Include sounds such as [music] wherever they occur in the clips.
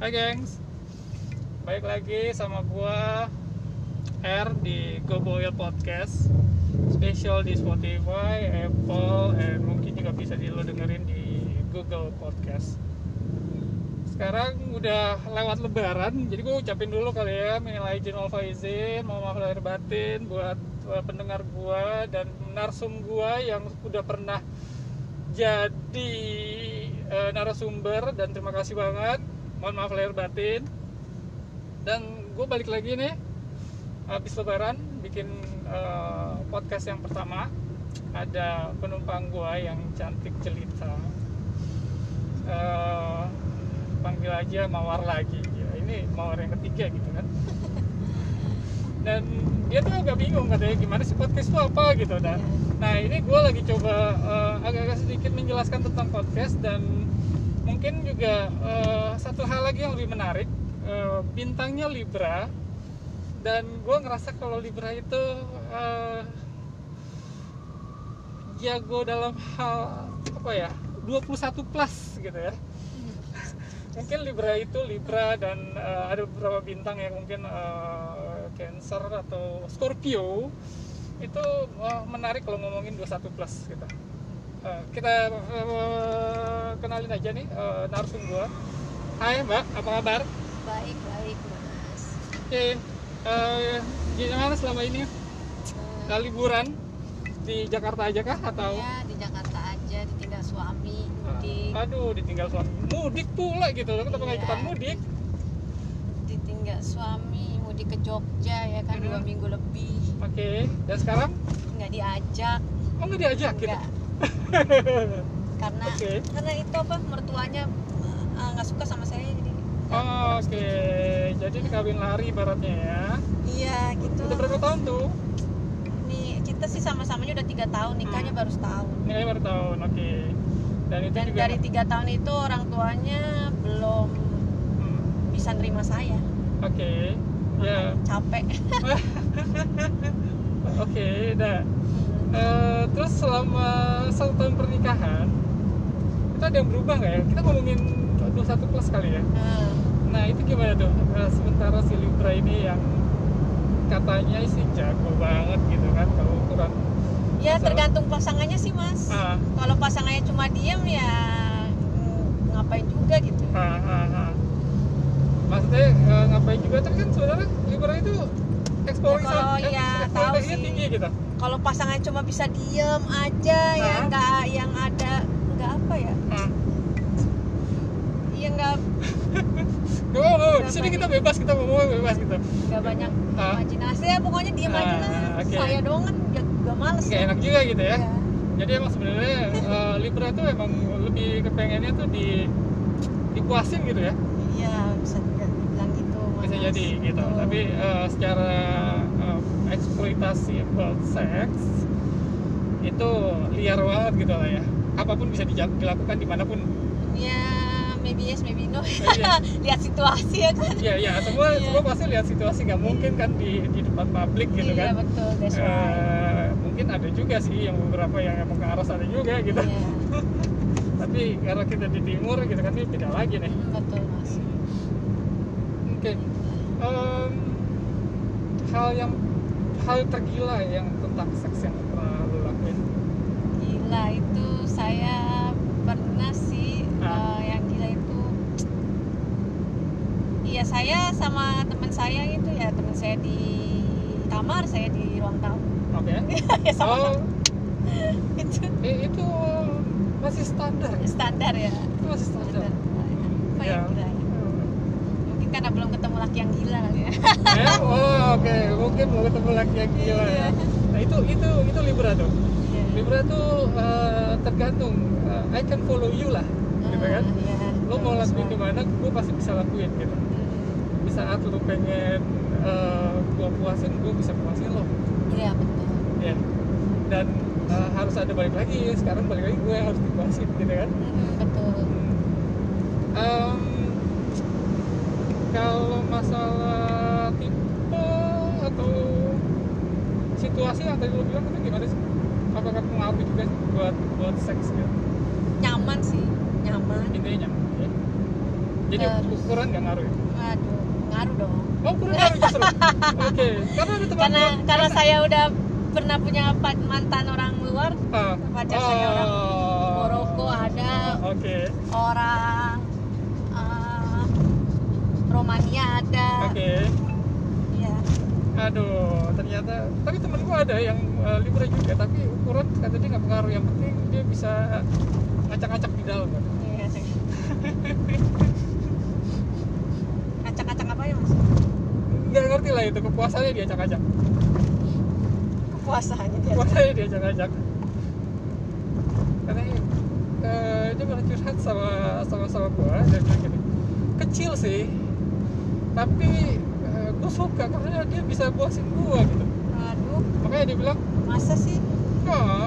Hai gengs. Baik lagi sama gua R di Goboil Podcast. Special di Spotify, Apple, and mungkin juga bisa di lo dengerin di Google Podcast. Sekarang udah lewat lebaran Jadi gue ucapin dulu kali ya Minal aidin wal faizin Mohon maaf lahir batin Buat uh, pendengar gua Dan narsum gua yang udah pernah jadi uh, narasumber dan terima kasih banget mohon maaf lahir batin. Dan gue balik lagi nih habis lebaran bikin uh, podcast yang pertama. Ada penumpang gue yang cantik jelita. Uh, panggil aja mawar lagi. Ya, ini mawar yang ketiga gitu kan. [laughs] Dan dia tuh agak bingung katanya gimana sih podcast itu apa? gitu. Dan nah ini gue lagi coba uh, agak-agak sedikit menjelaskan tentang podcast dan mungkin juga uh, satu hal lagi yang lebih menarik uh, bintangnya Libra. Dan gue ngerasa kalau Libra itu uh, jago dalam hal apa ya 21 plus gitu ya. Mungkin Libra itu Libra dan uh, ada beberapa bintang yang mungkin uh, Cancer atau Scorpio. Itu uh, menarik kalau ngomongin 21 plus gitu Uh, kita uh, kenalin aja nih uh, narsum gua. Hai Mbak, apa kabar? Baik, baik, Mas. Oke, uh, gimana selama ini Eh, uh, liburan di Jakarta aja kah atau? ya, di Jakarta aja, ditinggal suami, Uh, di aduh, ditinggal suami. Mudik pula gitu, nggak Iya. ikutan mudik? ditinggal suami, mudik ke Jogja ya kan Mhm. dua minggu lebih, Oke, dan sekarang? nggak diajak, Oh nggak diajak gitu? Karena Oke. karena itu apa mertuanya eh, nggak suka sama saya jadi. Oh, Oke, jadi ini kawin lari ibaratnya ya. Iya gitu. Udah berapa tahun tuh? Nih kita sih sama-samanya udah tiga tahun, nikahnya Hmm. baru setahun. Ini baru tahun, oke. Dan itu Dan juga. dari tiga tahun itu orang tuanya belum Hmm, bisa nerima saya, Oke, ya. capek. [laughs] Oke, dah. Eh, terus selama satu tahun pernikahan itu ada yang berubah nggak ya? Kita ngomongin 21 plus kali ya. Nah, Nah itu gimana tuh? Eh, sementara si Libra ini yang katanya sih jago banget gitu kan kalau ukuran. Ya Masalah- tergantung pasangannya sih mas. Ah, Kalau pasangannya cuma diem ya ngapain juga gitu. ah, ah, ah. Maksudnya eh, ngapain juga tapi kan sebenarnya Libra itu eksplorasi Ya, kalau ya, tahu eksplorasinya sih. tinggi gitu. Kalau pasangannya cuma bisa diem aja ya Ah. nggak yang ada nggak apa ya? Ah. Iya nggak [laughs] Gak apa-apa, di sini kita bebas, kita ngomong bebas gitu nggak banyak Ah. imajinasi ya pokoknya diem aja lah. Ah, oke. Saya doang kan gak, gak males. Gak enak juga gitu ya Iya. Jadi emang sebenarnya eh, Libra tuh emang lebih kepengennya tuh di dipuasin gitu ya Iya bisa juga bilang gitu. Bisa jadi gitu Tuh. Tapi eh, secara eksploitasi about sex Itu liar banget gitu lah ya Apa pun bisa dilakukan di mana pun ya maybe yes maybe no. Iya. [laughs] Lihat situasi ya kan. Ya ya semua Iya. semua pasti lihat situasi nggak mungkin kan di di depan publik gitu iya kan betul. That's right. Eh, mungkin ada juga sih yang beberapa yang emang ke arah sana juga gitu Iya. [laughs] tapi karena kita di timur gitu kan ini beda lagi nih Hmm, betul mas. oke Em, hal yang hal tergila yang tentang seks yang pernah lo lakuin? Gila itu saya pernah sih Ah. eh, yang gila itu Iya saya sama teman saya itu ya teman saya di kamar saya di ruang tamu. Oke. [laughs] Ya sama oh. [laughs] Itu. Eh, itu masih standar ya? standar ya. Itu masih standar? Standar. Apa Ya. yang gila ya karena belum ketemu laki yang gila kali ya. Eh, oh oke. Mungkin mau ketemu laki yang gila ya. Iya. nah itu itu itu libra tuh. Iya. libra tuh eh, tergantung Eh, I can follow you lah gitu kan. Ah, iya, lo mau lakuin di mana gue pasti bisa lakuin gitu. Right. di saat lo pengen uh, gue puasin gue bisa puasin lo iya betul. Ya dan uh, harus ada balik lagi. Sekarang balik lagi gue harus dipuasin gitu kan. Hmm, betul. Em, kalau masalah tipe atau situasi yang tadi lo bilang itu gimana sih apakah pengaruh juga sih buat buat seks gitu nyaman sih nyaman intinya nyaman ya. jadi Terus. ukuran nggak ngaruh ya? Aduh, ngaruh dong. oh ukuran ngaruh justru [laughs] oke karena ada teman Karena karena saya udah pernah punya mantan orang luar, ah. pacar saya orang Oh. Moroko ada, oke orang Romania ada. oke Iya. aduh ternyata tapi temen gua ada yang uh, Libra juga tapi ukuran kata dia nggak pengaruh yang penting dia bisa ngacak-ngacak di dalam kan Iya, sih. Acak-acak [laughs] apa ya mas? nggak ngerti lah itu kepuasannya dia acak-acak Kepuasaannya dia. kepuasannya dia acak-acak karena uh, dia pernah curhat sama sama sama gua dia bilang gini kecil sih tapi uh, gua suka karena dia bisa puasin gua gitu Aduh, makanya dia bilang masa sih? oh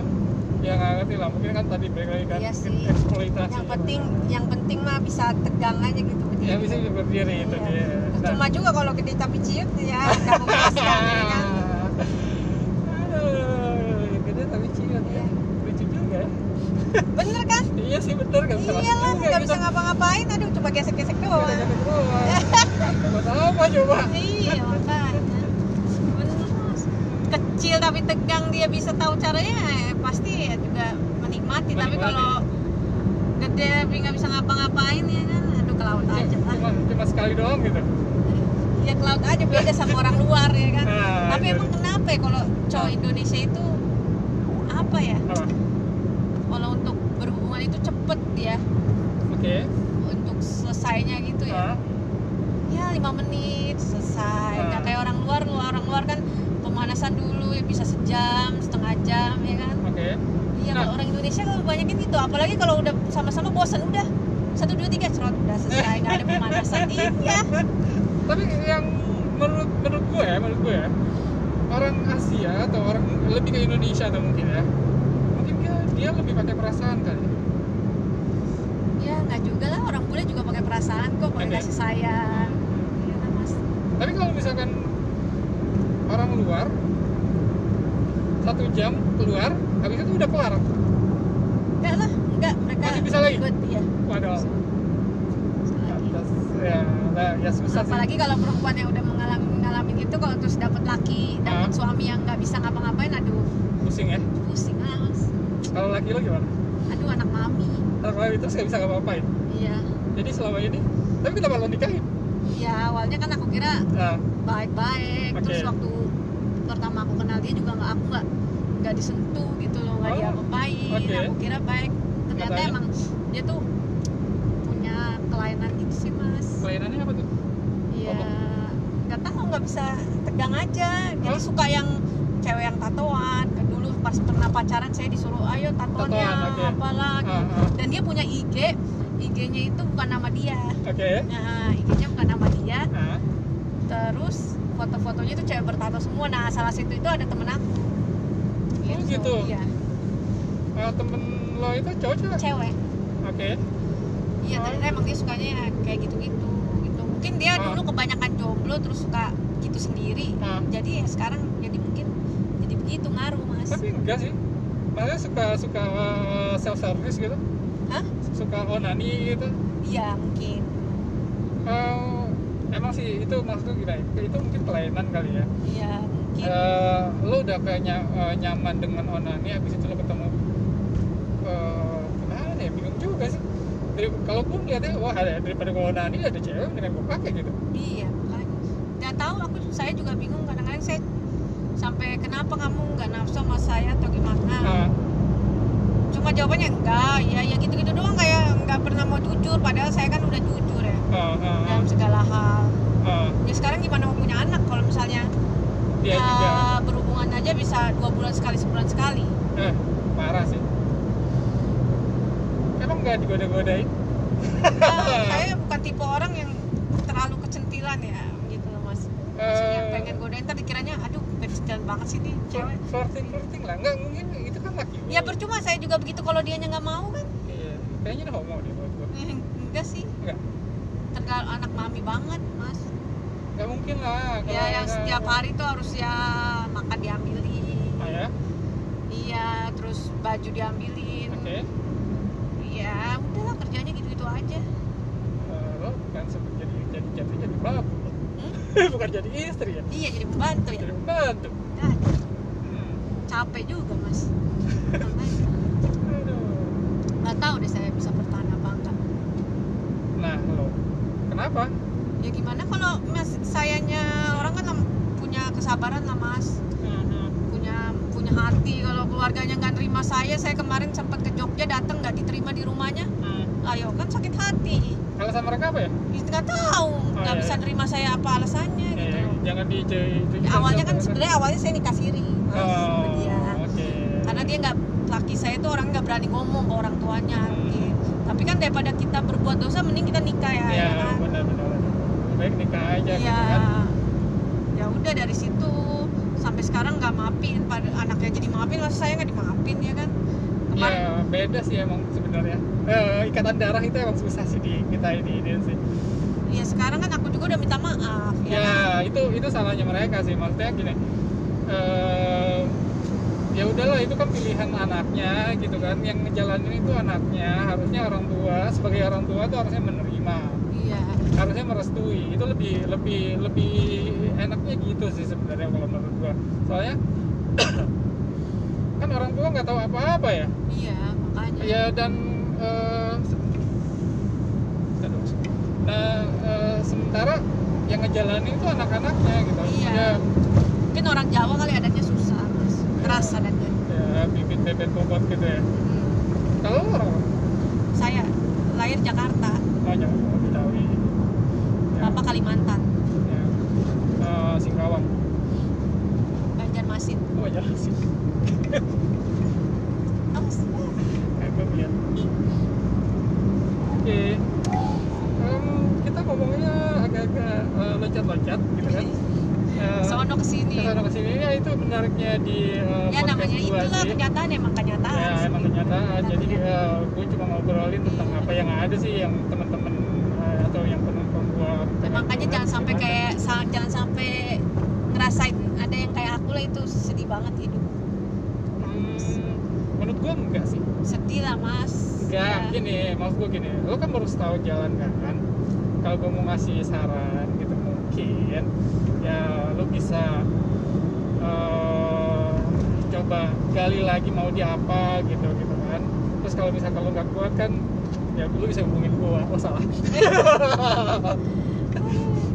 ya nggak ngerti lah mungkin kan tadi balik lagi kan Iya sih. eksploitasi Yang penting, yang penting mah bisa tegang aja gitu. berdiri. ya bisa berdiri itu Iya. dia Nah. Cuma juga kalau gede tapi ciut ya nggak [laughs] memuaskan ya kan. Aduh, gede tapi ciut ya. Iya. Lucu juga ya. Bener kan? Iya sih bener kan Iya lah, juga nggak gitu. bisa ngapa-ngapain. Aduh, cuma gesek-gesek doang. Apa coba? Iya makanya. Bener mas. Kecil tapi tegang dia bisa tahu caranya, eh, pasti ya juga menikmati. Tapi kalau gede tapi nggak bisa ngapa-ngapain ya kan, aduh ke laut aja lah. Cuma, cuma sekali doang gitu. Ya ke laut aja beda sama orang luar ya kan. Nah, tapi itu. emang kenapa ya kalau cowok Indonesia itu apa ya? Apa? Kalau untuk berhubungan itu cepet dia Oke. untuk selesainya gitu ya. Ah, ya lima menit selesai Ah. nggak kayak orang luar lu orang luar kan pemanasan dulu ya bisa sejam setengah jam ya kan Oke. iya Nah. kalau orang Indonesia kalau banyakin gitu apalagi kalau udah sama-sama bosan udah. Satu dua tiga cerot. Udah selesai nggak ada pemanasan. [laughs] Iya. Tapi yang menurut menurut gue ya, menurut gue ya, orang Asia atau orang lebih ke Indonesia atau mungkin ya, mungkin dia dia lebih pakai perasaan kali. ya nggak juga lah. Orang bule juga pakai perasaan kok pakai Oke. kasih sayang. Iya kan mas. Tapi kalau misalkan orang luar satu jam keluar, habis itu udah kelar. Enggak lah enggak mereka Masih bisa lagi? ikut iya Waduh. Lagi. Atas, ya, nah, ya susah sih. apalagi kalau perempuan yang udah mengalami ngalamin gitu kalau terus dapat laki dapat Ah. suami yang nggak bisa ngapa-ngapain aduh Pusing ya. pusing mas Kalau laki lo gimana? aduh anak mami Kalau laki terus nggak bisa ngapa-ngapain. iya Jadi selama ini, tapi kenapa lo nikahin? iya awalnya kan aku kira Nah, baik-baik terus waktu pertama aku kenal dia juga nggak aku nggak nggak disentuh gitu loh nggak Oh, diapa-apain oke. aku kira baik ternyata Katanya? emang dia tuh punya kelainan gitu sih mas pelayanannya apa tuh? iya nggak tahu nggak bisa tegang aja jadi Oh. suka yang cewek yang tatoan dulu pas pernah pacaran saya disuruh ayo tatoannya Tatoan, oke. apalah gitu. Ah, ah. dan dia punya IG IG-nya itu bukan nama dia Oke. nah IG-nya bukan nama dia Nah, terus foto-fotonya itu cewek bertato semua nah salah satu itu ada temen aku Oh, gitu? iya eh, temen lo itu cowok cewek? cewek Oke. iya Oh. ternyata emang dia sukanya ya kayak gitu-gitu gitu mungkin dia Ah. dulu kebanyakan jomblo terus suka gitu sendiri Ah. jadi ya sekarang jadi mungkin jadi begitu ngaruh mas Tapi enggak sih. Maksudnya suka suka self service gitu. Hah? Suka onani gitu. iya mungkin Eh, emang sih itu maksudnya gimana? Itu mungkin kelainan kali ya. iya mungkin Eh, lo udah kayak nya- eh, nyaman dengan onani habis itu lo ketemu eh gimana ya bingung juga sih. Dari, kalau gue ngeliatnya wah ada daripada gue onani ada cewek dengan gue pakai gitu. Iya makanya. Nggak tahu aku saya juga bingung. Kadang-kadang saya sampai kenapa kamu nggak nafsu sama saya atau gimana? Nah, cuma jawabannya enggak ya ya gitu-gitu doang. Kayak nggak pernah mau jujur. Padahal saya kan udah jujur ya ah, ah, dalam segala hal. Ah, ya sekarang gimana mau punya anak kalau misalnya dia ya, juga berhubungan aja bisa dua bulan sekali sebulan sekali. Eh parah sih. Emang nggak digoda-godain? Ya, [laughs] saya bukan tipe orang yang terlalu kecentilan ya gitu loh mas. Maksudnya Eh, pengen godain ntar dikiranya aduh kecentilan banget sih nih cewek. flirting flirting lah. Nggak mungkin itu kan laki ya percuma saya juga begitu kalau dianya nggak mau kan. Iya kayaknya dia homo deh buat gue enggak sih. Nggak tergal anak mami banget mas nggak mungkin lah ya yang setiap hari tuh harus ya makan diambilin. Ah, ya? Iya terus baju diambilin. Oke. Ya udahlah kerjanya gitu-gitu aja. Eh, lo nggak bukan jadi istri ya? Iya jadi pembantu ya. Jadi pembantu. Hmm. capek juga mas. Nggak tahu deh saya bisa bertahan apa enggak. Nah lo kenapa ya gimana? Kalau mas sayanya orang kan punya kesabaran lah mas. Punya punya hati. Kalau keluarganya nggak nerima saya saya kemarin sempat ke Jogja datang nggak diterima di rumahnya. Hmm. ayo kan sakit hati. Alasan mereka apa ya? Nggak tahu. Nggak iya, bisa iya. nerima saya apa alasannya Eh, gitu. jangan di Ya, awalnya kan sebenarnya awalnya saya nikah siri mas. Oh, dia oke. Karena dia nggak laki saya itu orang nggak berani ngomong ke orang tuanya Hmm. gitu. tapi kan daripada kita berbuat dosa mending kita nikah ya, ya, ya kan baik nikah aja ya gitu kan. Ya udah dari situ sampai sekarang nggak maafin pada anaknya jadi maafin masa saya nggak dimaafin ya kan? Kemarin ya beda sih emang sebenarnya. Eh, ikatan darah itu emang susah sih di kita ini ini sih. Ya sekarang kan aku juga udah minta maaf ya, ya kan? itu itu salahnya mereka sih. Maksudnya gini eh, ya udahlah itu kan pilihan anaknya gitu kan. Yang ngejalanin itu anaknya. Harusnya orang tua sebagai orang tua tuh harusnya menerima. Iya harusnya merestui. Itu lebih lebih lebih enaknya gitu sih sebenarnya kalau menurut gua. Soalnya [coughs] kan orang tua nggak tahu apa-apa ya. Iya makanya. Ya dan dulu. nah eh, sementara yang ngejalanin itu anak-anaknya gitu. Iya. ya, mungkin orang Jawa kali adanya susah mas. Keras adanya. ya bibit bebet bobot gitu ya. Hmm. kalau orang saya lahir Jakarta. Banyak Betawi ya, bapak Kalimantan ya. Eh, Singkawang Banjarmasin oh ya sih oh, kayak gue lihat oke kita ngomongnya agak-agak eh, loncat-loncat gitu kan? Eh, sono ke sini ke sana ke sini ya itu menariknya di eh, ya namanya itulah sih. kenyataan emang kenyataan ya sih. emang kenyataan. Jadi Kenyataan. gue cuma ngobrolin tentang apa yang ada sih yang teman-teman eh, atau yang penonton gua Ya, makanya jangan sampai kayak jangan sampai ngerasain ada yang kayak aku lah itu sedih banget hidup. Hmm, menurut gue enggak sih. Sedih lah mas. Enggak Ya. gini maksud gue gini lo kan baru setahun jalan kan kalau gue mau ngasih saran gitu mungkin ya lo bisa eh, coba gali lagi mau di apa gitu gitu kan? Terus kalau misalkan lo nggak kuat kan ya lo bisa hubungin gue oh salah. [laughs] [laughs]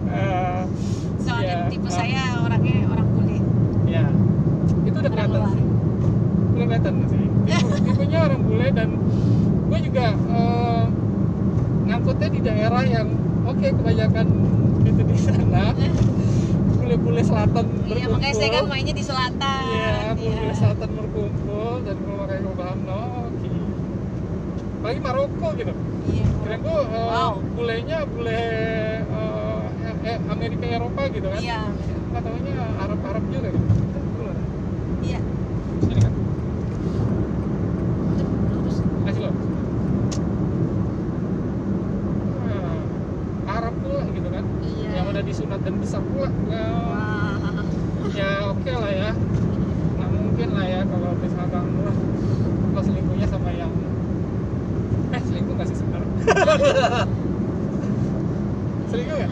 Eh, soalnya Iya, tipe saya orangnya orang bule ya itu udah Orang kelihatan luar. sih udah kelihatan sih Tipe- tipenya orang bule dan gue juga eh, ngangkutnya di daerah oke kebanyakan itu di sana. [laughs] Bule-bule selatan iya makanya saya kan berkumpul. mainnya di selatan. Iya Iya. bule selatan berkumpul dan gue makanya gue paham no apalagi Maroko gitu. Iya kira gue Wow. bulenya bule eh, eh, Amerika Eropa gitu kan. Iya nggak taunya Arab Arab juga gitu Betul. iya Sini kan lurus kasih lo Nah, Arab pula gitu kan iya yang udah disunat dan besar pula ya, wah ya oke lah ya nggak mungkin lah ya kalau misalkan lo lo selingkuhnya sama yang eh selingkuh nggak sih sebenarnya selingkuh ya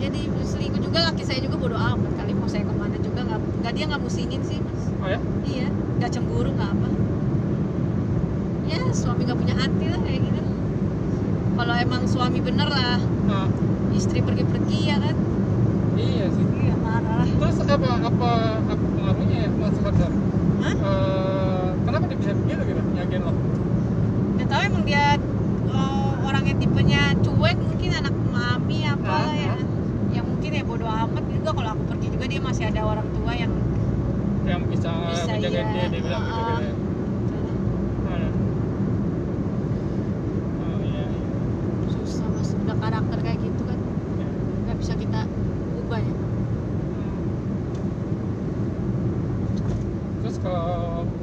jadi selingkuh juga laki saya juga bodo amat kali mau saya ke mana juga nggak nggak dia nggak musingin sih mas oh ya iya nggak cemburu nggak apa ya suami nggak punya hati lah kayak gitu kalau emang suami bener lah nah, istri pergi-pergi ya kan? Iya sih. Iya marah terus apa apa apa pengaruhnya ya mas Hadar Hah? Eh, kenapa dia bisa begitu gitu nyagain lo? Gak tahu emang dia oh, orangnya tipenya cuek mungkin anak mami apa Ah, ya. Ah. yang mungkin ya bodo amat juga kalau aku pergi juga dia masih ada orang tua yang yang bisa, Bisa, menjagain iya. dia dia bilang gitu Ah, gitu ya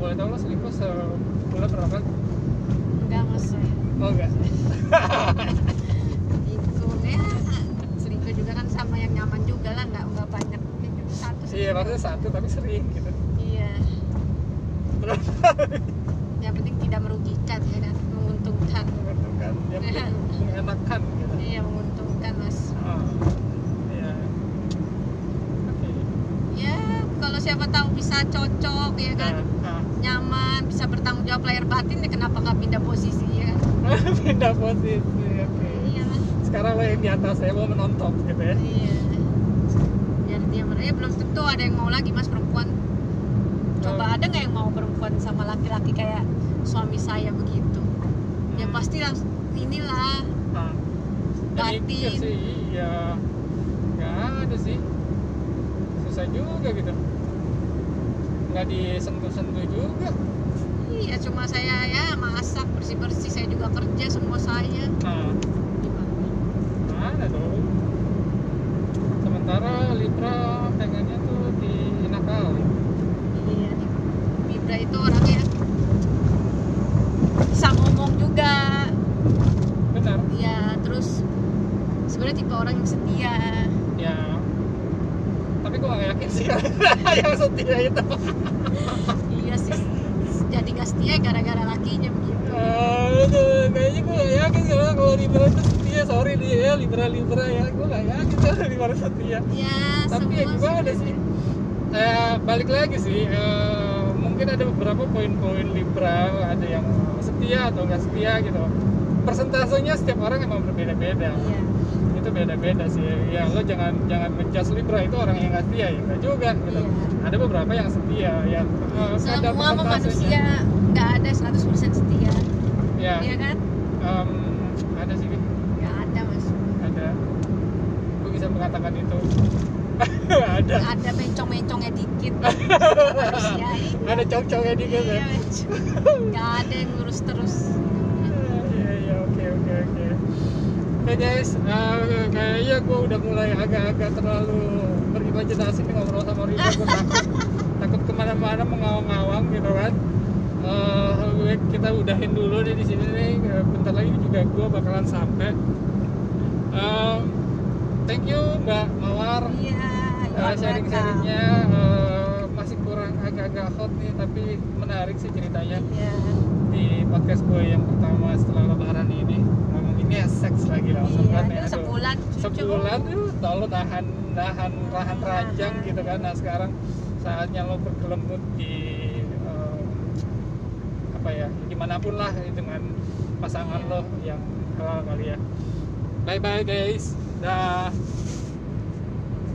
boleh tahu lo selingkuh sebulan berapa? Enggak mas. Oh enggak. [laughs] Juga kan sama yang nyaman juga lah, enggak banyak. Iya maksudnya satu tapi sering gitu. Iya. Berapa? yang penting tidak merugikan ya kan, menguntungkan. Menguntungkan. Yang [laughs] penting mengenakan gitu. Iya menguntungkan mas. Oh. Iya. Oke. Okay. Ya kalau siapa tahu bisa cocok ya kan. Nah nyaman bisa bertanggung jawab lahir batin ya kenapa nggak pindah posisi ya kan? [laughs] Pindah posisi oke. Iya. Kan sekarang lo yang di atas saya mau menonton gitu ya. Iya. Jadi dia mereka belum tentu ada yang mau lagi mas perempuan. Coba Hmm. ada nggak yang mau perempuan sama laki-laki kayak suami saya begitu? Ya Hmm. pasti langsung inilah. Nah, Batin. mikir sih ya nggak ada sih. Susah juga gitu nggak disentuh-sentuh juga. Iya cuma saya ya masak bersih-bersih. Saya juga kerja semua saya. Nah gimana? Mana dong? Sementara Libra pengennya tuh dinakali iya Libra itu orangnya bisa ngomong juga benar ya terus sebenarnya tipe orang yang setia ya tapi gue gak yakin sih yang setia itu iya sih. Jadi nggak setia gara-gara lakinya begitu. Aduh, kayaknya gue gak yakin orang kalau Libra itu setia. Sorry nih ya Libra Libra ya. Gue gak yakin sih Libra setia. Ya Tapi ya gimana sih? Eh, balik lagi sih eh, mungkin ada beberapa poin-poin Libra ada yang setia atau nggak setia gitu. Persentasenya setiap orang emang berbeda-beda. Iya. itu beda-beda sih. Ya lo jangan jangan ngejudge Libra itu orang yang nggak setia ya. Nggak juga gitu. Iya. ada beberapa yang setia ya. Eh, semua mah persentasenya. manusia nggak ada 100% setia. Ya. Iya kan? Em, ada sih nggak ada mas. Ada. Gue bisa mengatakan itu. [laughs] Ada. Ada mencong-mencongnya dikit. [laughs] Manusia ada cowok-cowoknya dikit ya? Iya mencong nggak ada yang lurus terus. [laughs] Iya iya oke oke oke. Oke guys, eh, kayaknya gue udah mulai agak-agak terlalu berimajinasi nih ngobrol sama Rina. Gue takut [laughs] takut ke mana-mana mengawang-awang gitu kan. Gue- kita udahin dulu nih di sini nih. Eh, Bentar lagi juga gue bakalan sampai. Em, thank you Mbak Mawar. iya Eh, are sharing-sharingnya eh, masih kurang agak-agak hot nih, tapi menarik sih ceritanya iya di podcast gue yang pertama setelah lebaran ini ngomonginnya seks lagi langsung iya kan itu ya. aduh. sebulan sebulan tuh tahan tahan tahan rajang gitu kan. Nah sekarang saatnya lo bergelemut di eh, apa ya di mana pun lah dengan pasangan Iya. lo yang halal kali ya. Bye bye guys. Dah